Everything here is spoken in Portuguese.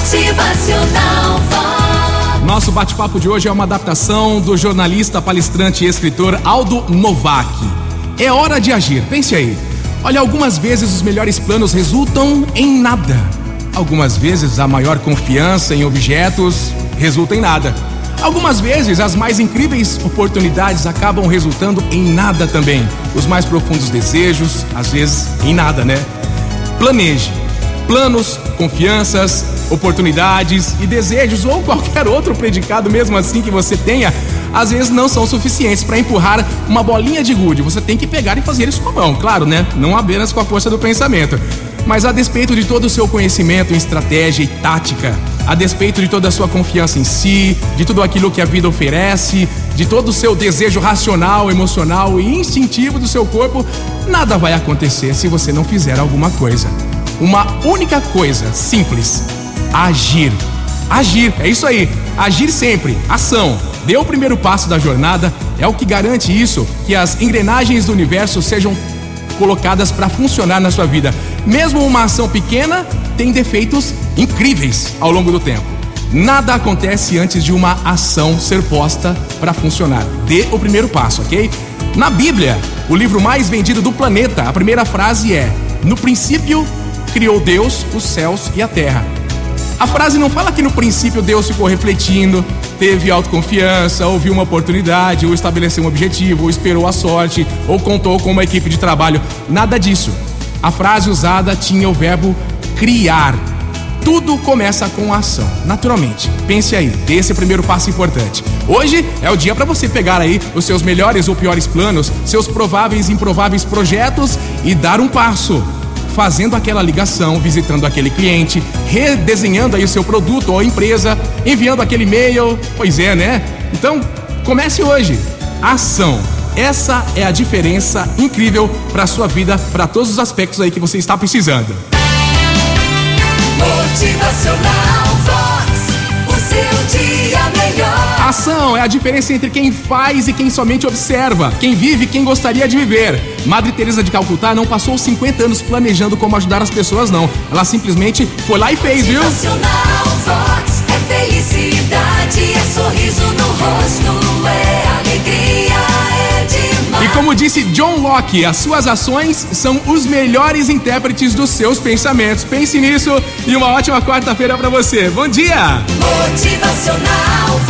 Motivacional Vox. Nosso bate-papo de hoje é uma adaptação do jornalista, palestrante e escritor Aldo Novak. É hora de agir, pense aí. Olha, algumas vezes os melhores planos resultam em nada. Algumas vezes a maior confiança em objetos resulta em nada. Algumas vezes as mais incríveis oportunidades acabam resultando em nada também. Os mais profundos desejos, às vezes, em nada, né? Planeje. Planos, confianças, oportunidades e desejos ou qualquer outro predicado mesmo assim que você tenha, às vezes não são suficientes para empurrar uma bolinha de gude. Você tem que pegar e fazer isso com a mão, claro, né? Não apenas com a força do pensamento. Mas a despeito de todo o seu conhecimento em estratégia e tática, a despeito de toda a sua confiança em si, de tudo aquilo que a vida oferece, de todo o seu desejo racional, emocional e instintivo do seu corpo, nada vai acontecer se você não fizer alguma coisa. Uma única coisa, simples: agir. Agir, é isso aí. Agir sempre, ação. Dê o primeiro passo da jornada, é o que garante isso, que as engrenagens do universo sejam colocadas para funcionar na sua vida. Mesmo uma ação pequena tem defeitos incríveis ao longo do tempo. Nada acontece antes de uma ação ser posta para funcionar. Dê o primeiro passo, ok? Na Bíblia, o livro mais vendido do planeta, a primeira frase é: No princípio criou Deus os céus e a terra. A frase não fala que no princípio Deus ficou refletindo, teve autoconfiança, ou viu uma oportunidade, ou estabeleceu um objetivo, ou esperou a sorte, ou contou com uma equipe de trabalho. Nada disso. A frase usada tinha o verbo criar. Tudo começa com ação, naturalmente. Pense aí, dê esse primeiro passo importante. Hoje é o dia para você pegar aí os seus melhores ou piores planos, seus prováveis e improváveis projetos e dar um passo fazendo aquela ligação, visitando aquele cliente, redesenhando aí o seu produto ou empresa, enviando aquele e-mail. Pois é, né? Então, comece hoje. Ação. Essa é a diferença incrível para sua vida, para todos os aspectos aí que você está precisando. Motivacional Vox. O seu dia. É a diferença entre quem faz e quem somente observa, quem vive e quem gostaria de viver. Madre Teresa de Calcutá não passou 50 anos planejando como ajudar as pessoas, não. Ela simplesmente foi lá e fez, viu? Vox. É felicidade, é sorriso no rosto, é alegria, é. E como disse John Locke, as suas ações são os melhores intérpretes dos seus pensamentos. Pense nisso e uma ótima quarta-feira para você. Bom dia! Motivacional